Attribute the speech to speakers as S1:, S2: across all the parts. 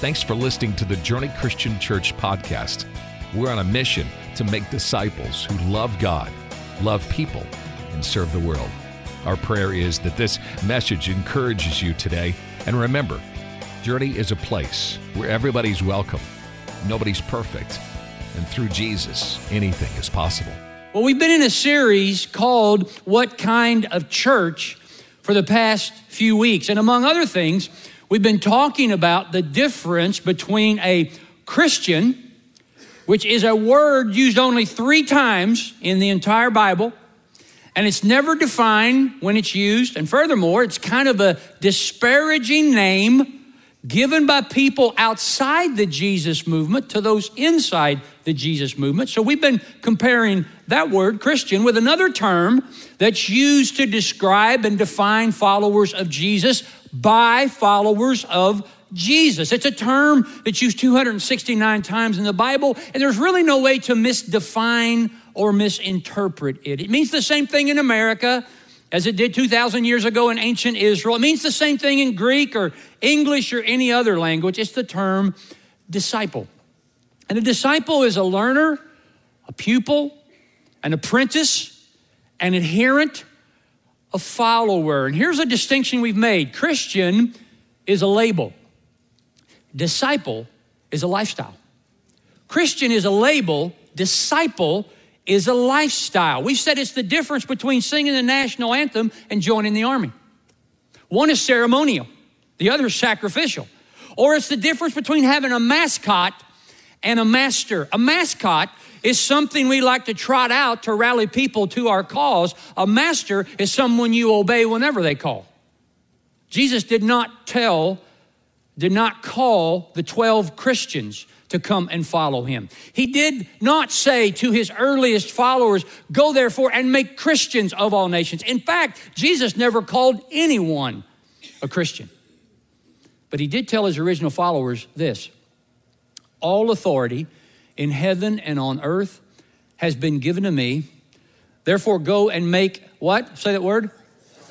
S1: Thanks for listening to the Journey Christian Church podcast. We're on a mission to make disciples who love God, love people, and serve the world. Our prayer is that this message encourages you today. And remember, Journey is a place where everybody's welcome, nobody's perfect, and through Jesus, anything is possible.
S2: Well, we've been in a series called What Kind of Church for the past few weeks. And among other things, we've been talking about the difference between a Christian, which is a word used only three times in the entire Bible, and it's never defined when it's used. And furthermore, it's kind of a disparaging name given by people outside the Jesus movement to those inside the Jesus movement. So we've been comparing that word, Christian, with another term that's used to describe and define followers of Jesus by followers of Jesus. It's a term that's used 269 times in the Bible, and there's really no way to misdefine or misinterpret it. It means the same thing in America as it did 2,000 years ago in ancient Israel. It means the same thing in Greek or English or any other language. It's the term disciple. And a disciple is a learner, a pupil, an apprentice, an adherent, a follower. And here's a distinction we've made Christian is a label, disciple is a lifestyle. Christian is a label, disciple is a lifestyle. We've said it's the difference between singing the national anthem and joining the army. One is ceremonial, the other is sacrificial. Or it's the difference between having a mascot and a master. A mascot is something we like to trot out to rally people to our cause. A master is someone you obey whenever they call. Jesus did not tell, did not call the 12 Christians to come and follow him. He did not say to his earliest followers, Go therefore and make Christians of all nations. In fact, Jesus never called anyone a Christian. But he did tell his original followers this All authority in heaven and on earth has been given to me. Therefore, go and make what? Say that word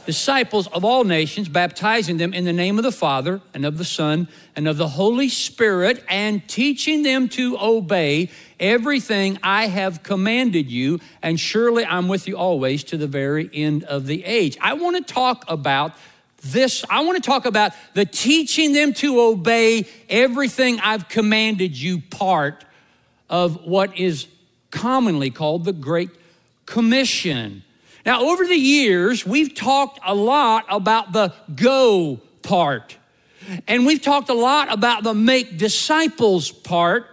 S2: disciples of all nations, baptizing them in the name of the Father and of the Son and of the Holy Spirit, and teaching them to obey everything I have commanded you. And surely I'm with you always to the very end of the age. I want to talk about this. I want to talk about the teaching them to obey everything I've commanded you part of what is commonly called the Great Commission. Now, over the years, we've talked a lot about the go part. And we've talked a lot about the make disciples part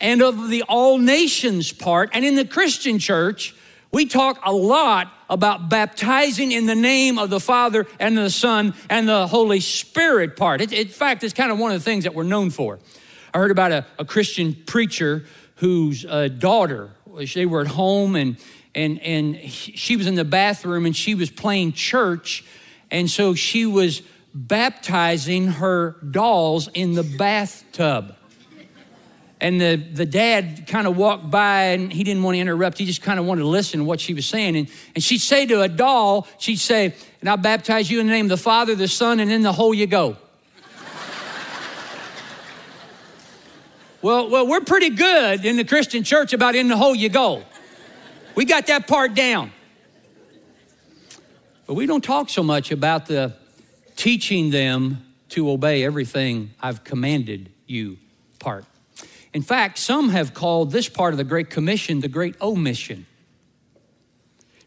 S2: and of the all nations part. And in the Christian church, we talk a lot about baptizing in the name of the Father and the Son and the Holy Spirit part. It, in fact, it's kind of one of the things that we're known for. I heard about a, a Christian preacher whose uh, daughter, they were at home and and and she was in the bathroom and she was playing church. And so she was baptizing her dolls in the bathtub. And the, the dad kind of walked by and he didn't want to interrupt. He just kind of wanted to listen to what she was saying. And, and she'd say to a doll she'd say and i baptize you in the name of the father the son and in the you go well, well we're pretty good in the christian church about in the hole you go we got that part down. But we don't talk so much about the teaching them to obey everything I've commanded you part. In fact, some have called this part of the Great Commission the Great Omission.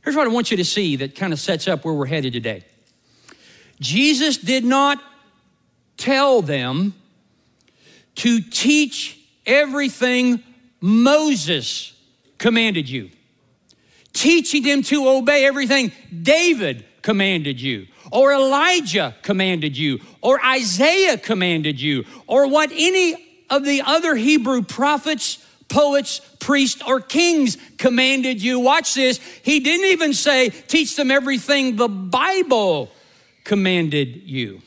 S2: Here's what I want you to see that kind of sets up where we're headed today. Jesus did not tell them to teach everything Moses commanded you teaching them to obey everything David commanded you, or Elijah commanded you, or Isaiah commanded you, or what any of the other Hebrew prophets, poets, priests, or kings commanded you. Watch this. He didn't even say, teach them everything the Bible commanded you.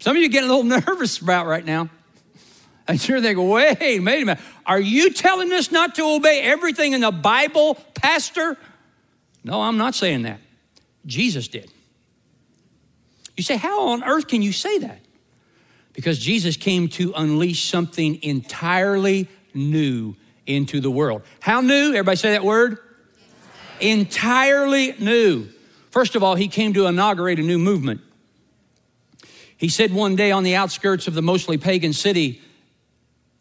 S2: Some of you are getting a little nervous about right now. And you're thinking, wait, wait a minute. Are you telling us not to obey everything in the Bible, Pastor? No, I'm not saying that. Jesus did. You say, how on earth can you say that? Because Jesus came to unleash something entirely new into the world. How new? Everybody say that word? Entirely new. First of all, he came to inaugurate a new movement. He said one day on the outskirts of the mostly pagan city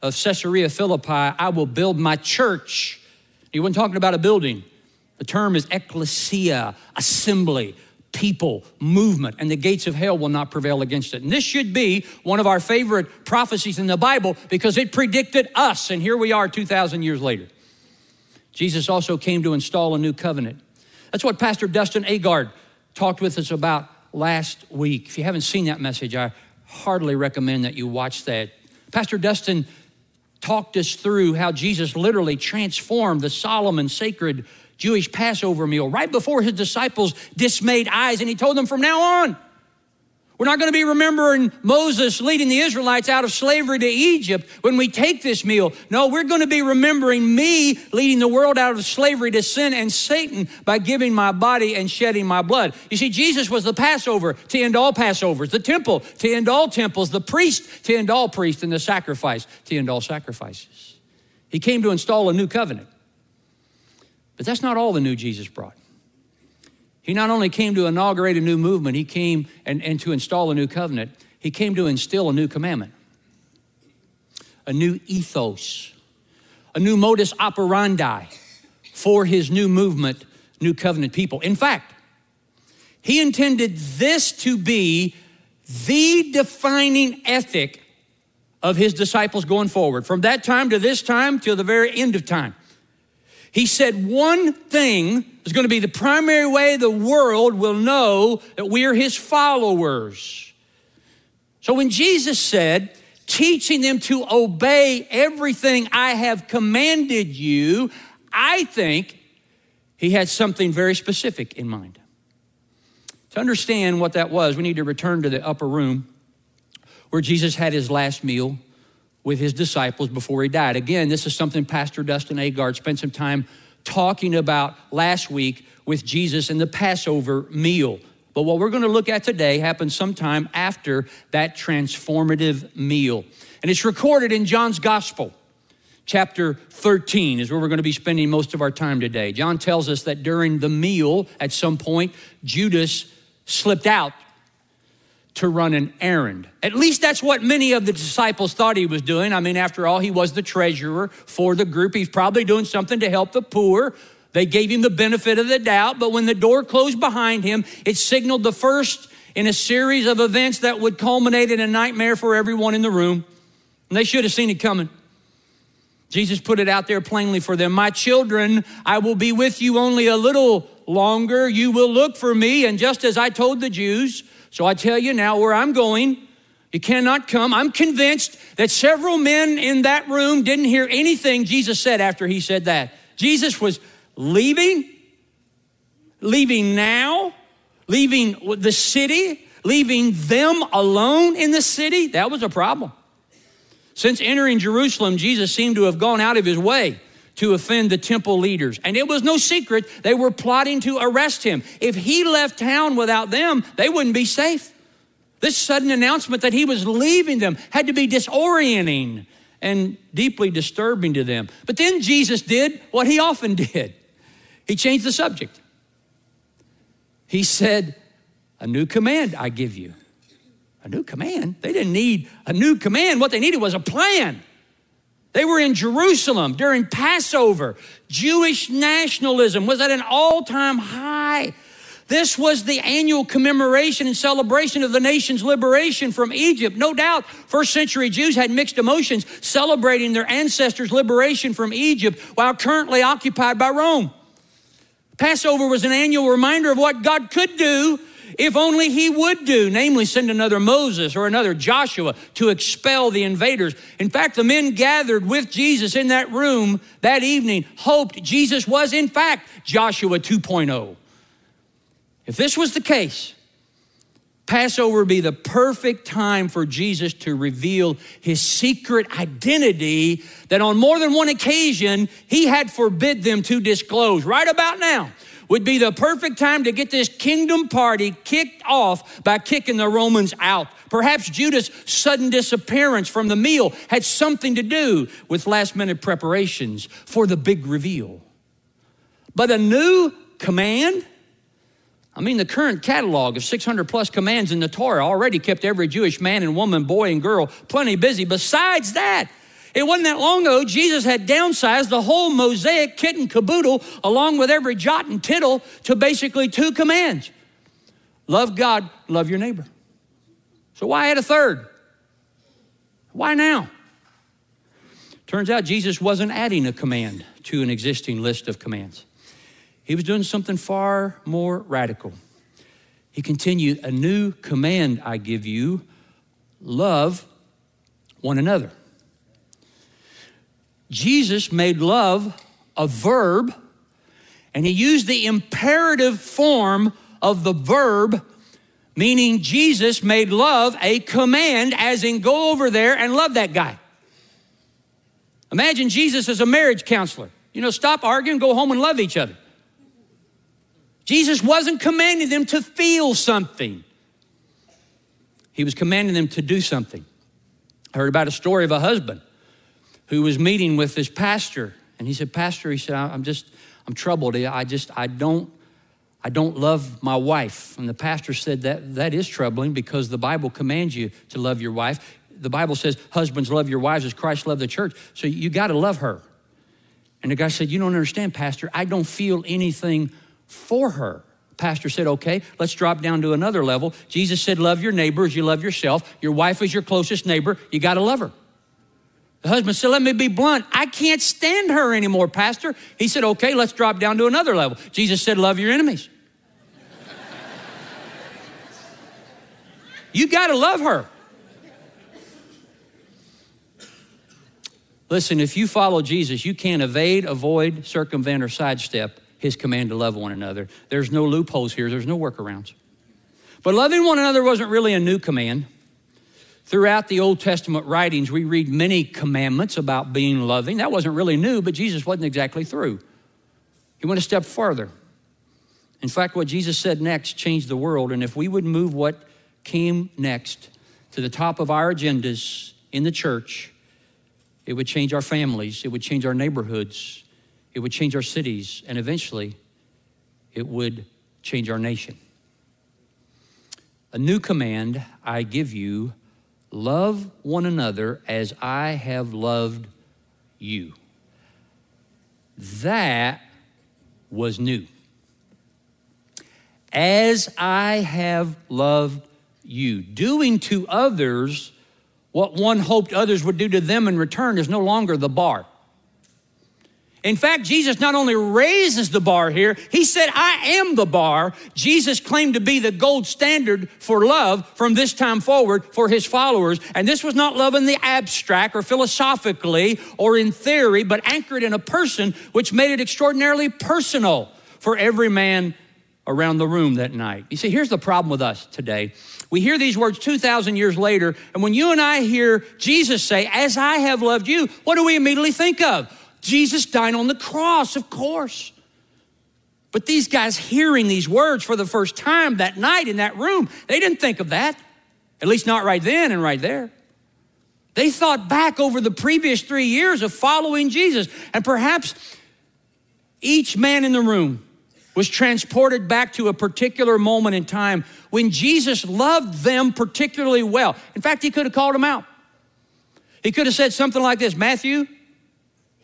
S2: of Caesarea Philippi, I will build my church. He wasn't talking about a building. The term is ecclesia, assembly, people, movement, and the gates of hell will not prevail against it. And this should be one of our favorite prophecies in the Bible because it predicted us, and here we are 2,000 years later. Jesus also came to install a new covenant. That's what Pastor Dustin Agard talked with us about last week. If you haven't seen that message, I heartily recommend that you watch that. Pastor Dustin talked us through how Jesus literally transformed the solemn sacred Jewish Passover meal right before his disciples' dismayed eyes. And he told them from now on, we're not going to be remembering Moses leading the Israelites out of slavery to Egypt when we take this meal. No, we're going to be remembering me leading the world out of slavery to sin and Satan by giving my body and shedding my blood. You see, Jesus was the Passover to end all Passovers, the temple to end all temples, the priest to end all priests, and the sacrifice to end all sacrifices. He came to install a new covenant. But that's not all the new Jesus brought. He not only came to inaugurate a new movement, he came and, and to install a new covenant, he came to instill a new commandment, a new ethos, a new modus operandi for his new movement, new covenant people. In fact, he intended this to be the defining ethic of his disciples going forward, from that time to this time till the very end of time. He said one thing is going to be the primary way the world will know that we are his followers. So when Jesus said, teaching them to obey everything I have commanded you, I think he had something very specific in mind. To understand what that was, we need to return to the upper room where Jesus had his last meal with his disciples before he died. Again, this is something Pastor Dustin Agard spent some time talking about last week with Jesus in the Passover meal. But what we're going to look at today happens sometime after that transformative meal. And it's recorded in John's Gospel. Chapter 13 is where we're going to be spending most of our time today. John tells us that during the meal, at some point, Judas slipped out to run an errand. At least that's what many of the disciples thought he was doing. I mean, after all, he was the treasurer for the group. He's probably doing something to help the poor. They gave him the benefit of the doubt, but when the door closed behind him, it signaled the first in a series of events that would culminate in a nightmare for everyone in the room. And they should have seen it coming. Jesus put it out there plainly for them My children, I will be with you only a little longer. You will look for me. And just as I told the Jews, so I tell you now where I'm going. You cannot come. I'm convinced that several men in that room didn't hear anything Jesus said after he said that. Jesus was leaving, leaving now, leaving the city, leaving them alone in the city. That was a problem. Since entering Jerusalem, Jesus seemed to have gone out of his way to offend the temple leaders. And it was no secret, they were plotting to arrest him. If he left town without them, they wouldn't be safe. This sudden announcement that he was leaving them had to be disorienting and deeply disturbing to them. But then Jesus did what he often did he changed the subject. He said, A new command I give you. A new command? They didn't need a new command. What they needed was a plan. They were in Jerusalem during Passover. Jewish nationalism was at an all time high. This was the annual commemoration and celebration of the nation's liberation from Egypt. No doubt, first century Jews had mixed emotions celebrating their ancestors' liberation from Egypt while currently occupied by Rome. Passover was an annual reminder of what God could do if only he would do, namely send another Moses or another Joshua to expel the invaders. In fact, the men gathered with Jesus in that room that evening hoped Jesus was, in fact, Joshua 2.0. If this was the case, Passover would be the perfect time for Jesus to reveal his secret identity that on more than one occasion he had forbid them to disclose. Right about now, would be the perfect time to get this kingdom party kicked off by kicking the Romans out Perhaps Judas' sudden disappearance from the meal had something to do with last minute preparations for the big reveal. But a new command? I mean, the current catalog of 600 plus commands in the Torah already kept every Jewish man and woman, boy and girl plenty busy. Besides that, it wasn't that long ago, Jesus had downsized the whole Mosaic kit and caboodle, along with every jot and tittle, to basically two commands love God, love your neighbor. So why add a third? Why now? Turns out Jesus wasn't adding a command to an existing list of commands. He was doing something far more radical. He continued, A new command I give you love one another. Jesus made love a verb, and he used the imperative form of the verb, meaning Jesus made love a command, as in go over there and love that guy. Imagine Jesus as a marriage counselor. You know, stop arguing, go home and love each other. Jesus wasn't commanding them to feel something, he was commanding them to do something. I heard about a story of a husband who was meeting with this pastor, and he said, Pastor, he said, I'm just, I'm troubled. I just, I don't, I don't love my wife. And the pastor said that that is troubling because the Bible commands you to love your wife. The Bible says, husbands love your wives as Christ loved the church. So you got to love her. And the guy said, You don't understand, Pastor. I don't feel anything for her. Pastor said, okay, let's drop down to another level. Jesus said, love your neighbor as you love yourself. Your wife is your closest neighbor. You got to love her. The husband said, let me be blunt. I can't stand her anymore, Pastor. He said, okay, let's drop down to another level. Jesus said, love your enemies. you got to love her. Listen, if you follow Jesus, you can't evade, avoid, circumvent, or sidestep his command to love one another. There's no loopholes here, there's no workarounds. But loving one another wasn't really a new command. Throughout the Old Testament writings, we read many commandments about being loving. That wasn't really new, but Jesus wasn't exactly through. He went a step further. In fact, what Jesus said next changed the world, and if we would move what came next to the top of our agendas in the church, it would change our families, it would change our neighborhoods, it would change our cities, and eventually it would change our nation. A new command I give you love one another as I have loved you. That was new. As I have loved you. Doing to others what one hoped others would do to them in return is no longer the bar. In fact, Jesus not only raises the bar here, he said, I am the bar. Jesus claimed to be the gold standard for love from this time forward for his followers. And this was not love in the abstract or philosophically or in theory, but anchored in a person, which made it extraordinarily personal for every man around the room that night. You see, here's the problem with us today. We hear these words 2,000 years later, and when you and I hear Jesus say, As I have loved you, what do we immediately think of? Jesus died on the cross, of course. But these guys hearing these words for the first time that night in that room, they didn't think of that, at least not right then and right there. They thought back over the previous three years of following Jesus, and perhaps each man in the room was transported back to a particular moment in time when Jesus loved them particularly well. In fact, he could have called them out. He could have said something like this Matthew,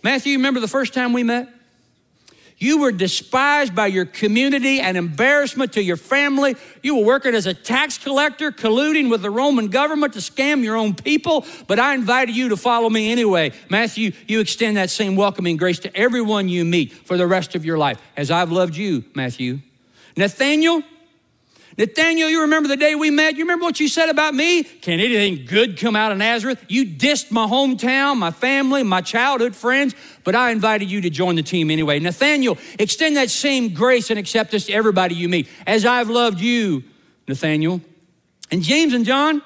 S2: Matthew, you remember the first time we met? You were despised by your community and embarrassment to your family. You were working as a tax collector, colluding with the Roman government to scam your own people, but I invited you to follow me anyway. Matthew, you extend that same welcoming grace to everyone you meet for the rest of your life, as I've loved you, Matthew. Nathaniel, Nathaniel, you remember the day we met? You remember what you said about me? Can anything good come out of Nazareth? You dissed my hometown, my family, my childhood friends, but I invited you to join the team anyway. Nathaniel, extend that same grace and acceptance to everybody you meet, as I've loved you, Nathaniel. And James and John,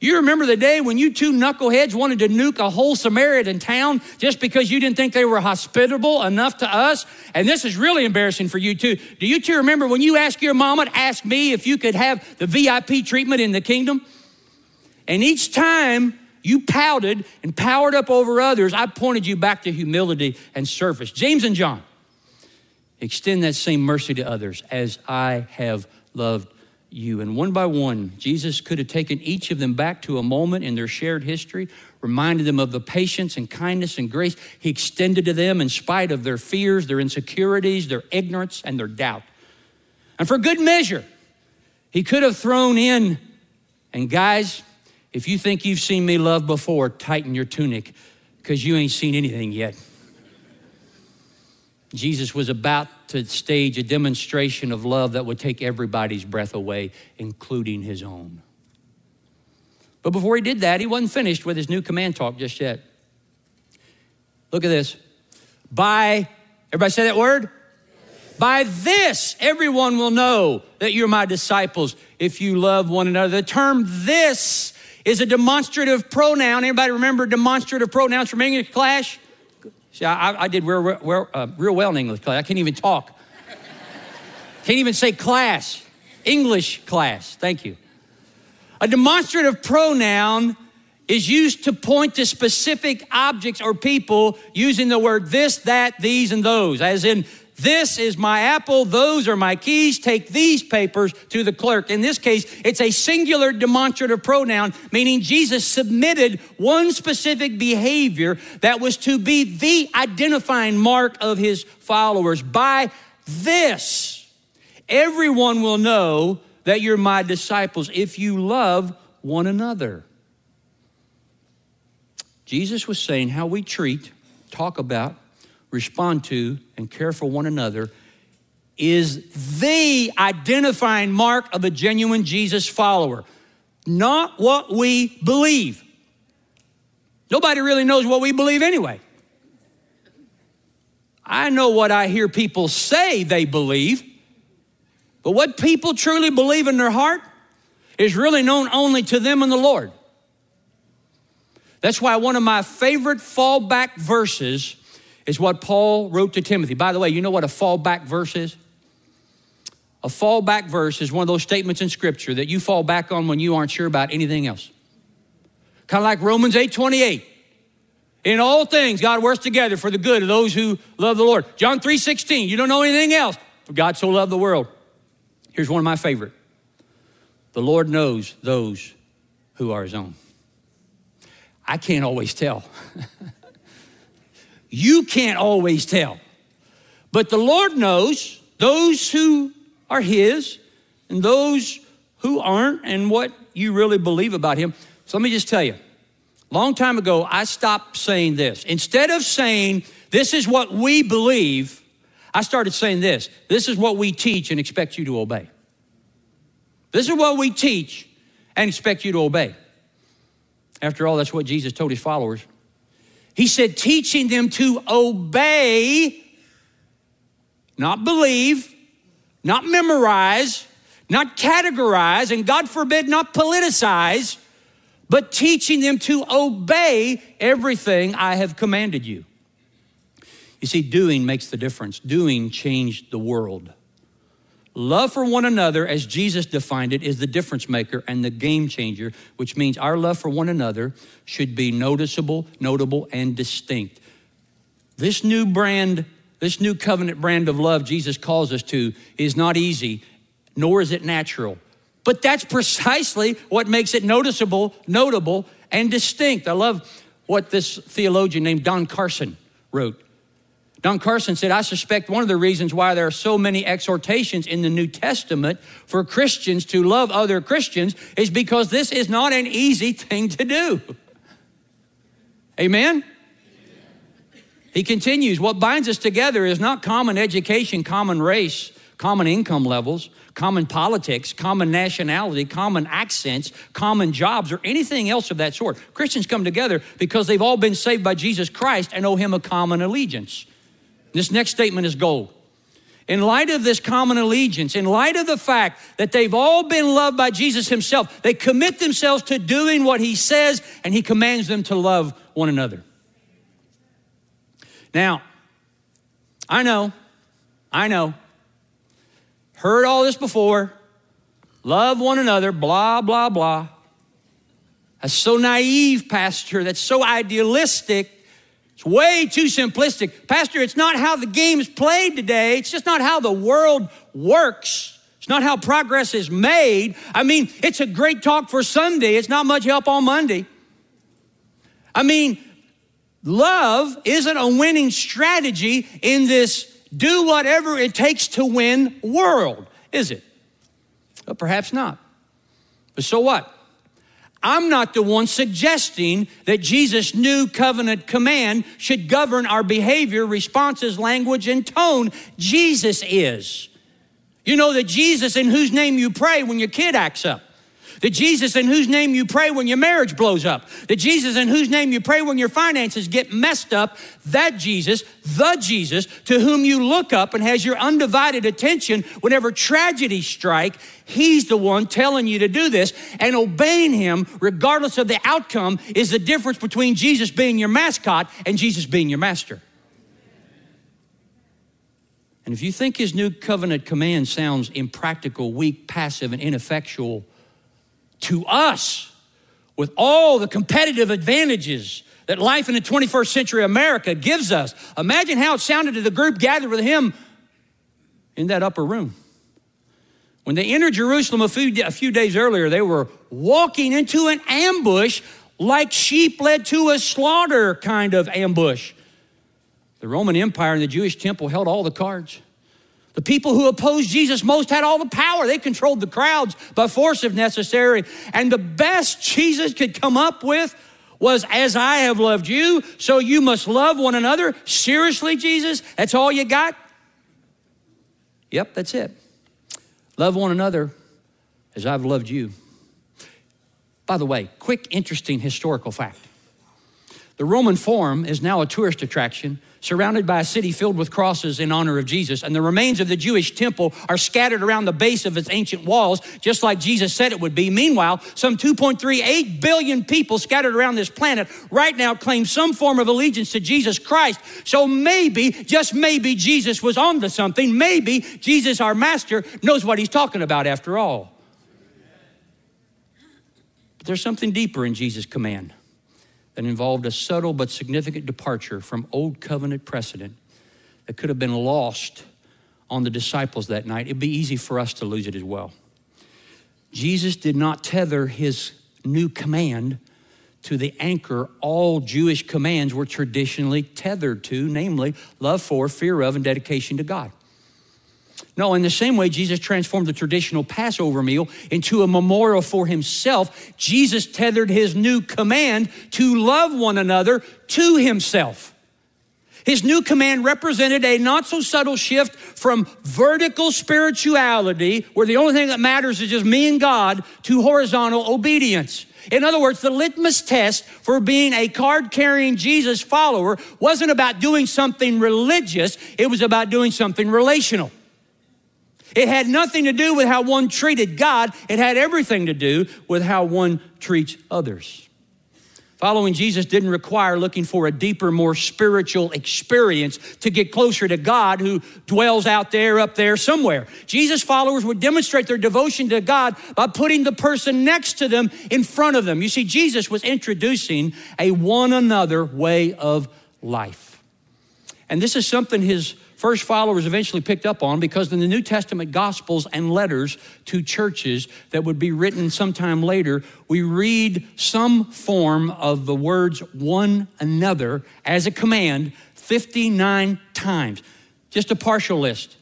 S2: you remember the day when you two knuckleheads wanted to nuke a whole Samaritan town just because you didn't think they were hospitable enough to us? And this is really embarrassing for you too. Do you two remember when you asked your mama to ask me if you could have the VIP treatment in the kingdom? And each time you pouted and powered up over others, I pointed you back to humility and service. James and John, extend that same mercy to others as I have loved you. And one by one, Jesus could have taken each of them back to a moment in their shared history, reminded them of the patience and kindness and grace he extended to them in spite of their fears, their insecurities, their ignorance, and their doubt. And for good measure, he could have thrown in, and guys, if you think you've seen me love before, tighten your tunic because you ain't seen anything yet. Jesus was about to stage a demonstration of love that would take everybody's breath away, including his own. But before he did that, he wasn't finished with his new command talk just yet. Look at this. By, everybody say that word? By this, everyone will know that you're my disciples if you love one another. The term this is a demonstrative pronoun. Anybody remember demonstrative pronouns from English class? See, I, I did real, real, uh, real well in English class. I can't even talk. can't even say class. English class. Thank you. A demonstrative pronoun is used to point to specific objects or people using the word this, that, these, and those, as in this is my apple, those are my keys. Take these papers to the clerk. In this case, it's a singular demonstrative pronoun, meaning Jesus submitted one specific behavior that was to be the identifying mark of his followers. By this, everyone will know that you're my disciples if you love one another. Jesus was saying how we treat, talk about, respond to, and care for one another is the identifying mark of a genuine Jesus follower, not what we believe. Nobody really knows what we believe anyway. I know what I hear people say they believe, but what people truly believe in their heart is really known only to them and the Lord. That's why one of my favorite fallback verses is what Paul wrote to Timothy. By the way, you know what a fallback verse is? A fallback verse is one of those statements in Scripture that you fall back on when you aren't sure about anything else. Kind of like Romans 8 28. In all things, God works together for the good of those who love the Lord. John 3 16, you don't know anything else. For God so loved the world. Here's one of my favorite. The Lord knows those who are his own. I can't always tell. You can't always tell. But the Lord knows those who are His and those who aren't and what you really believe about Him. So let me just tell you, long time ago, I stopped saying this. Instead of saying, this is what we believe, I started saying this this is what we teach and expect you to obey. This is what we teach and expect you to obey. After all, that's what Jesus told his followers. He said, teaching them to obey, not believe, not memorize, not categorize, and God forbid, not politicize, but teaching them to obey everything I have commanded you. You see, doing makes the difference. Doing changed the world. Love for one another, as Jesus defined it, is the difference maker and the game changer, which means our love for one another should be noticeable, notable, and distinct. This new brand, this new covenant brand of love Jesus calls us to is not easy, nor is it natural. But that's precisely what makes it noticeable, notable, and distinct. I love what this theologian named Don Carson wrote. Don Carson said, I suspect one of the reasons why there are so many exhortations in the New Testament for Christians to love other Christians is because this is not an easy thing to do. Amen? He continues, what binds us together is not common education, common race, common income levels, common politics, common nationality, common accents, common jobs, or anything else of that sort. Christians come together because they've all been saved by Jesus Christ and owe him a common allegiance. This next statement is gold. In light of this common allegiance, in light of the fact that they've all been loved by Jesus Himself, they commit themselves to doing what He says and He commands them to love one another. Now, I know, I know, heard all this before, love one another, blah, blah, blah. That's so naive, Pastor. That's so idealistic. It's way too simplistic. Pastor, it's not how the game is played today. It's just not how the world works. It's not how progress is made. I mean, it's a great talk for Sunday. It's not much help on Monday. I mean, love isn't a winning strategy in this do whatever it takes to win world, is it? Perhaps not. But so what? I'm not the one suggesting that Jesus' new covenant command should govern our behavior, responses, language, and tone. Jesus is. You know that Jesus, in whose name you pray when your kid acts up, the Jesus in whose name you pray when your marriage blows up. The Jesus in whose name you pray when your finances get messed up. That Jesus, the Jesus to whom you look up and has your undivided attention whenever tragedy strike, he's the one telling you to do this. And obeying him, regardless of the outcome, is the difference between Jesus being your mascot and Jesus being your master. And if you think his new covenant command sounds impractical, weak, passive, and ineffectual, to us with all the competitive advantages that life in the 21st century America gives us. Imagine how it sounded to the group gathered with him in that upper room. When they entered Jerusalem a few, a few days earlier, they were walking into an ambush like sheep led to a slaughter kind of ambush. The Roman Empire and the Jewish temple held all the cards. The people who opposed Jesus most had all the power. They controlled the crowds by force if necessary. And the best Jesus could come up with was, As I have loved you, so you must love one another. Seriously, Jesus? That's all you got? Yep, that's it. Love one another as I've loved you. By the way, quick, interesting historical fact. The Roman Forum is now a tourist attraction surrounded by a city filled with crosses in honor of Jesus. And the remains of the Jewish temple are scattered around the base of its ancient walls, just like Jesus said it would be. Meanwhile, some 2.38 billion people scattered around this planet right now claim some form of allegiance to Jesus Christ. So maybe, just maybe, Jesus was onto something. Maybe Jesus, our master, knows what he's talking about after all. But there's something deeper in Jesus' command that involved a subtle but significant departure from old covenant precedent that could have been lost on the disciples that night. It'd be easy for us to lose it as well. Jesus did not tether his new command to the anchor all Jewish commands were traditionally tethered to, namely love for, fear of, and dedication to God. No, in the same way, Jesus transformed the traditional Passover meal into a memorial for himself. Jesus tethered his new command to love one another to himself. His new command represented a not so subtle shift from vertical spirituality, where the only thing that matters is just me and God, to horizontal obedience. In other words, the litmus test for being a card carrying Jesus follower wasn't about doing something religious, it was about doing something relational. It had nothing to do with how one treated God, it had everything to do with how one treats others. Following Jesus didn't require looking for a deeper, more spiritual experience to get closer to God who dwells out there, up there, somewhere. Jesus' followers would demonstrate their devotion to God by putting the person next to them in front of them. You see, Jesus was introducing a one another way of life. And this is something his first followers eventually picked up on because in the New Testament Gospels and letters to churches that would be written sometime later, we read some form of the words one another as a command 59 times. Just a partial list.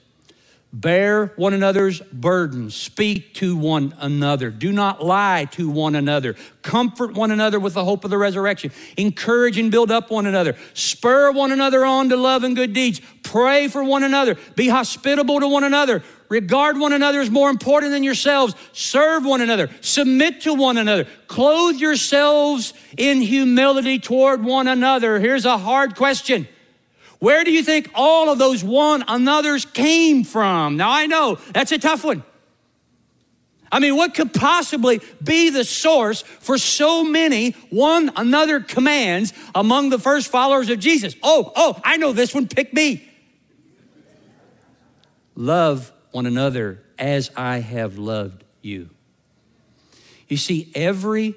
S2: Bear one another's burdens. Speak to one another. Do not lie to one another. Comfort one another with the hope of the resurrection. Encourage and build up one another. Spur one another on to love and good deeds. Pray for one another. Be hospitable to one another. Regard one another as more important than yourselves. Serve one another. Submit to one another. Clothe yourselves in humility toward one another. Here's a hard question. Where do you think all of those one another's came from? Now, I know that's a tough one. I mean, what could possibly be the source for so many one another commands among the first followers of Jesus? Oh, oh, I know this one, pick me. Love one another as I have loved you. You see, every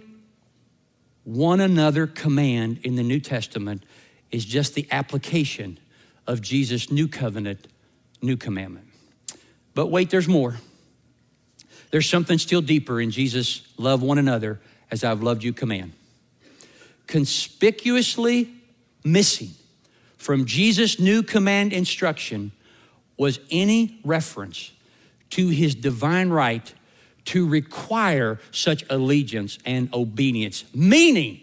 S2: one another command in the New Testament is just the application of Jesus' new covenant, new commandment. But wait, there's more. There's something still deeper in Jesus' love one another as I've loved you command. Conspicuously missing from Jesus' new command instruction was any reference to his divine right to require such allegiance and obedience. Meaning,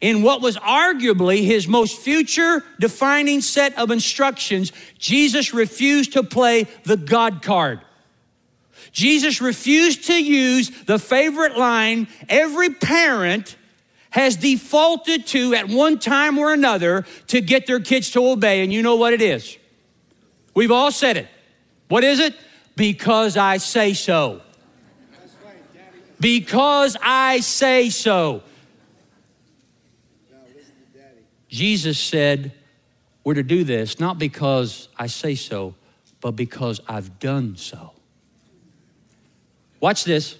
S2: in what was arguably his most future defining set of instructions, Jesus refused to play the God card. Jesus refused to use the favorite line every parent has defaulted to at one time or another to get their kids to obey. And you know what it is? We've all said it. What is it? Because I say so. Because I say so. Jesus said, We're to do this not because I say so, but because I've done so. Watch this.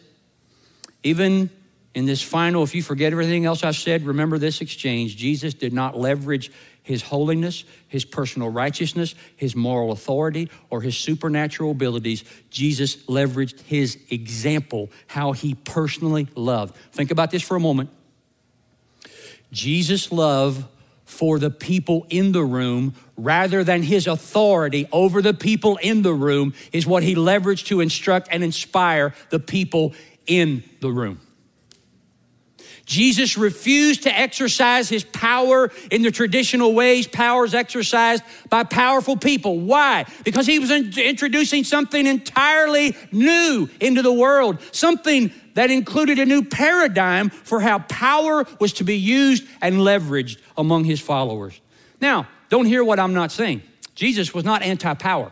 S2: Even in this final, if you forget everything else I've said, remember this exchange. Jesus did not leverage his holiness, his personal righteousness, his moral authority, or his supernatural abilities. Jesus leveraged his example, how he personally loved. Think about this for a moment. Jesus' love for the people in the room rather than his authority over the people in the room is what he leveraged to instruct and inspire the people in the room. Jesus refused to exercise his power in the traditional ways powers exercised by powerful people. Why? Because he was introducing something entirely new into the world, something that included a new paradigm for how power was to be used and leveraged among his followers. Now, don't hear what I'm not saying. Jesus was not anti power.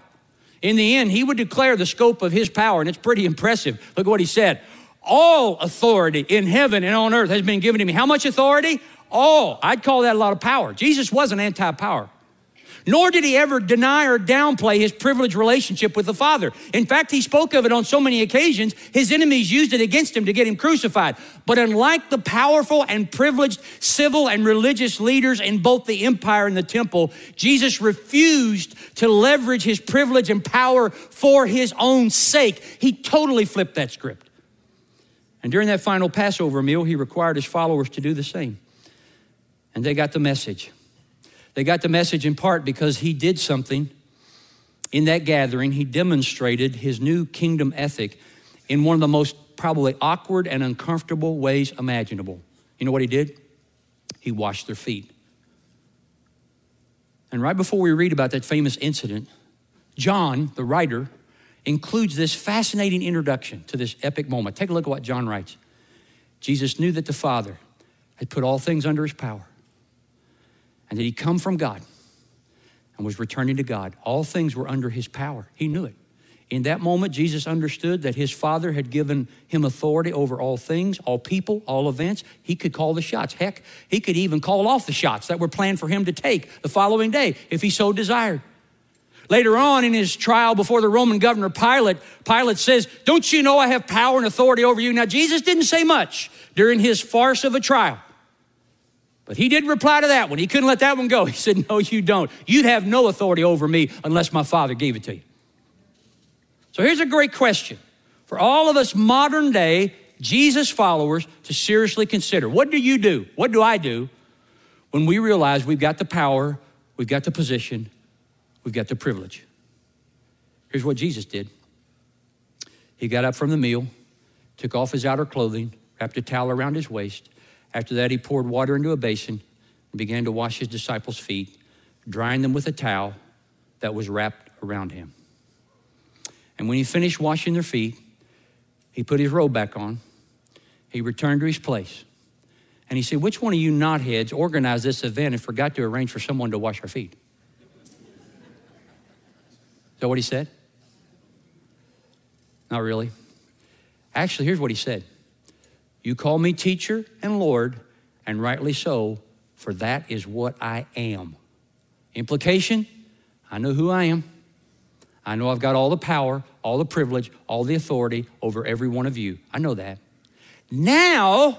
S2: In the end, he would declare the scope of his power, and it's pretty impressive. Look at what he said All authority in heaven and on earth has been given to me. How much authority? All. I'd call that a lot of power. Jesus wasn't anti power nor did he ever deny or downplay his privileged relationship with the Father. In fact, he spoke of it on so many occasions, his enemies used it against him to get him crucified. But unlike the powerful and privileged civil and religious leaders in both the empire and the temple, Jesus refused to leverage his privilege and power for his own sake. He totally flipped that script. And during that final Passover meal, he required his followers to do the same. And they got the message. They got the message in part because he did something in that gathering. He demonstrated his new kingdom ethic in one of the most probably awkward and uncomfortable ways imaginable. You know what he did? He washed their feet. And right before we read about that famous incident, John, the writer, includes this fascinating introduction to this epic moment. Take a look at what John writes. Jesus knew that the Father had put all things under his power and that he come from God and was returning to God. All things were under his power. He knew it. In that moment, Jesus understood that his Father had given him authority over all things, all people, all events. He could call the shots. Heck, he could even call off the shots that were planned for him to take the following day if he so desired. Later on in his trial before the Roman governor Pilate, Pilate says, Don't you know I have power and authority over you? Now, Jesus didn't say much during his farce of a trial. But he did reply to that one. He couldn't let that one go. He said, No, you don't. You'd have no authority over me unless my father gave it to you. So here's a great question for all of us modern day Jesus followers to seriously consider. What do you do? What do I do when we realize we've got the power, we've got the position, we've got the privilege? Here's what Jesus did He got up from the meal, took off his outer clothing, wrapped a towel around his waist after that, he poured water into a basin and began to wash his disciples' feet, drying them with a towel that was wrapped around him. And when he finished washing their feet, he put his robe back on. He returned to his place. And he said, Which one of you knotheads organized this event and forgot to arrange for someone to wash our feet? Is that what he said? Not really. Actually, here's what he said you call me teacher and Lord, and rightly so, for that is what I am. Implication I know who I am. I know I've got all the power, all the privilege, all the authority over every one of you. I know that. Now,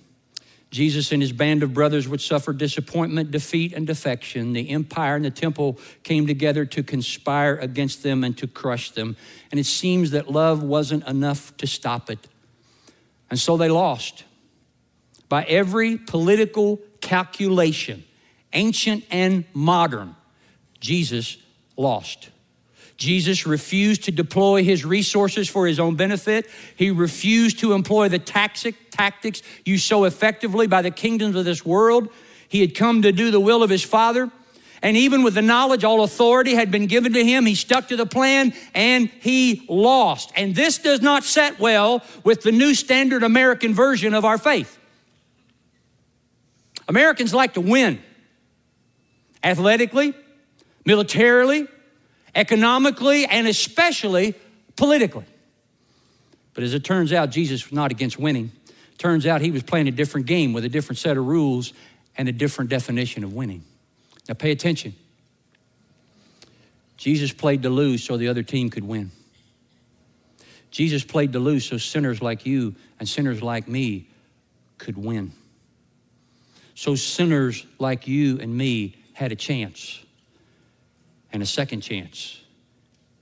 S2: Jesus and his band of brothers would suffer disappointment, defeat, and defection. The empire and the temple came together to conspire against them and to crush them. And it seems that love wasn't enough to stop it. And so they lost. By every political calculation, ancient and modern, Jesus lost. Jesus refused to deploy his resources for his own benefit. He refused to employ the tactic, tactics used so effectively by the kingdoms of this world. He had come to do the will of his Father. And even with the knowledge all authority had been given to him, he stuck to the plan and he lost. And this does not set well with the new standard American version of our faith. Americans like to win athletically, militarily, economically, and especially politically. But as it turns out, Jesus was not against winning. Turns out he was playing a different game with a different set of rules and a different definition of winning. Now, pay attention. Jesus played to lose so the other team could win. Jesus played to lose so sinners like you and sinners like me could win. So sinners like you and me had a chance, and a second chance,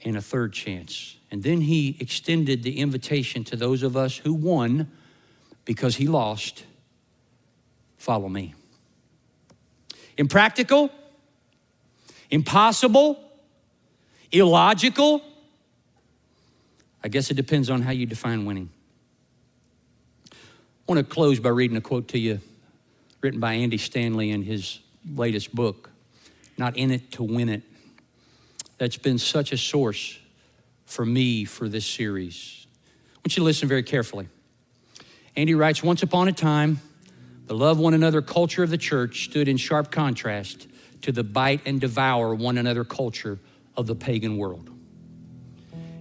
S2: and a third chance. And then he extended the invitation to those of us who won because he lost follow me. Impractical, impossible, illogical. I guess it depends on how you define winning. I want to close by reading a quote to you written by Andy Stanley in his latest book, Not in It to Win It. That's been such a source for me for this series. I want you to listen very carefully. Andy writes Once upon a time, the love one another culture of the church stood in sharp contrast to the bite and devour one another culture of the pagan world.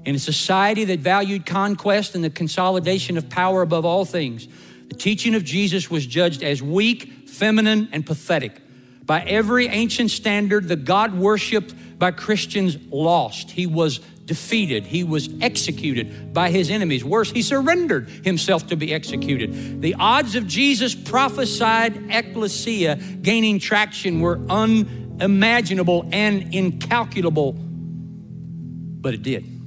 S2: In a society that valued conquest and the consolidation of power above all things, the teaching of Jesus was judged as weak, feminine, and pathetic. By every ancient standard, the God worshiped by Christians lost. He was defeated. He was executed by his enemies. Worse, he surrendered himself to be executed. The odds of Jesus' prophesied ecclesia gaining traction were unimaginable and incalculable, but it did.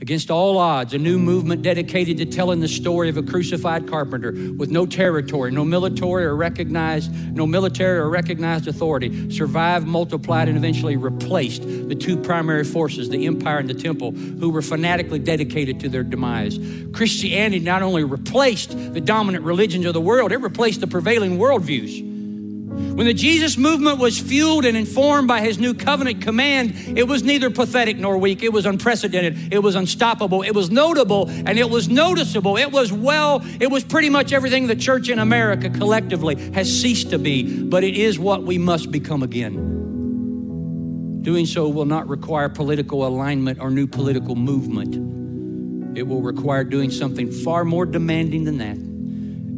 S2: Against all odds, a new movement dedicated to telling the story of a crucified carpenter with no territory, no military or recognized, no military or recognized authority, survived, multiplied, and eventually replaced the two primary forces, the empire and the temple, who were fanatically dedicated to their demise. Christianity not only replaced the dominant religions of the world, it replaced the prevailing worldviews. When the Jesus movement was fueled and informed by his new covenant command, it was neither pathetic nor weak. It was unprecedented. It was unstoppable. It was notable and it was noticeable. It was well, it was pretty much everything the church in America collectively has ceased to be, but it is what we must become again. Doing so will not require political alignment or new political movement. It will require doing something far more demanding than that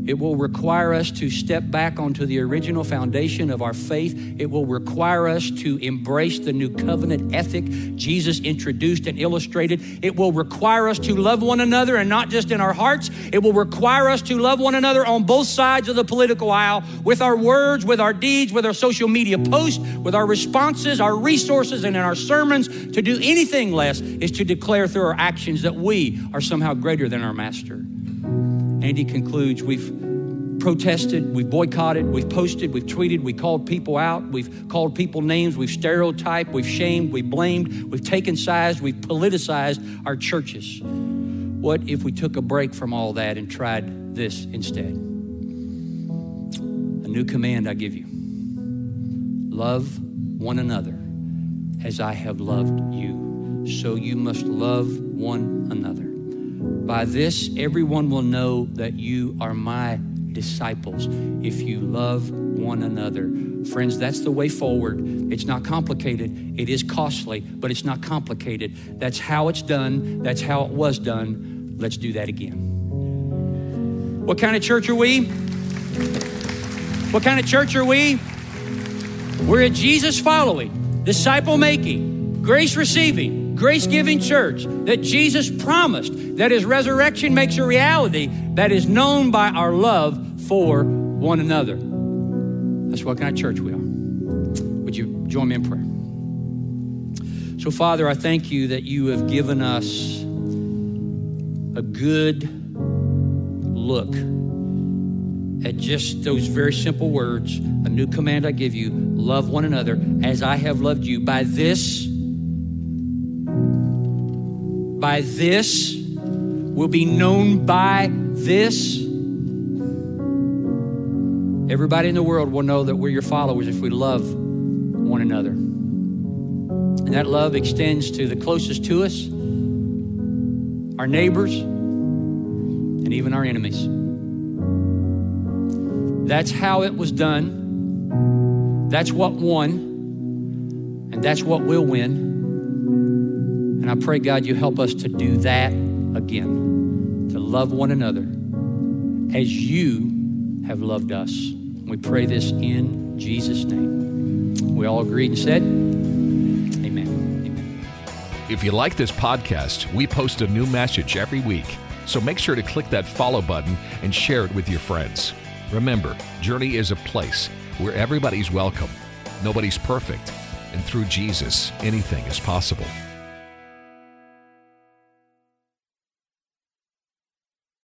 S2: it will require us to step back onto the original foundation of our faith. It will require us to embrace the new covenant ethic Jesus introduced and illustrated. It will require us to love one another and not just in our hearts. It will require us to love one another on both sides of the political aisle with our words, with our deeds, with our social media posts, with our responses, our resources, and in our sermons. To do anything less is to declare through our actions that we are somehow greater than our master. Andy concludes We've protested, we've boycotted, we've posted, we've tweeted, we called people out, we've called people names, we've stereotyped, we've shamed, we've blamed, we've taken sides, we've politicized our churches. What if we took a break from all that and tried this instead? A new command I give you love one another as I have loved you. So you must love one another. By this, everyone will know that you are my disciples if you love one another. Friends, that's the way forward. It's not complicated. It is costly, but it's not complicated. That's how it's done. That's how it was done. Let's do that again. What kind of church are we? What kind of church are we? We're a Jesus following, disciple making, grace receiving, grace giving church that Jesus promised that his resurrection makes a reality that is known by our love for one another. That's what kind of church we are. Would you join me in prayer? So, Father, I thank you that you have given us a good look at just those very simple words. A new command I give you love one another as I have loved you. By this, by this will be known by this. Everybody in the world will know that we're your followers if we love one another. And that love extends to the closest to us, our neighbors, and even our enemies. That's how it was done. That's what won. And that's what will win. And I pray, God, you help us to do that again, to love one another as you have loved us. We pray this in Jesus' name. We all agreed and said, Amen. Amen.
S1: If you like this podcast, we post a new message every week. So make sure to click that follow button and share it with your friends. Remember, Journey is a place where everybody's welcome, nobody's perfect, and through Jesus, anything is possible.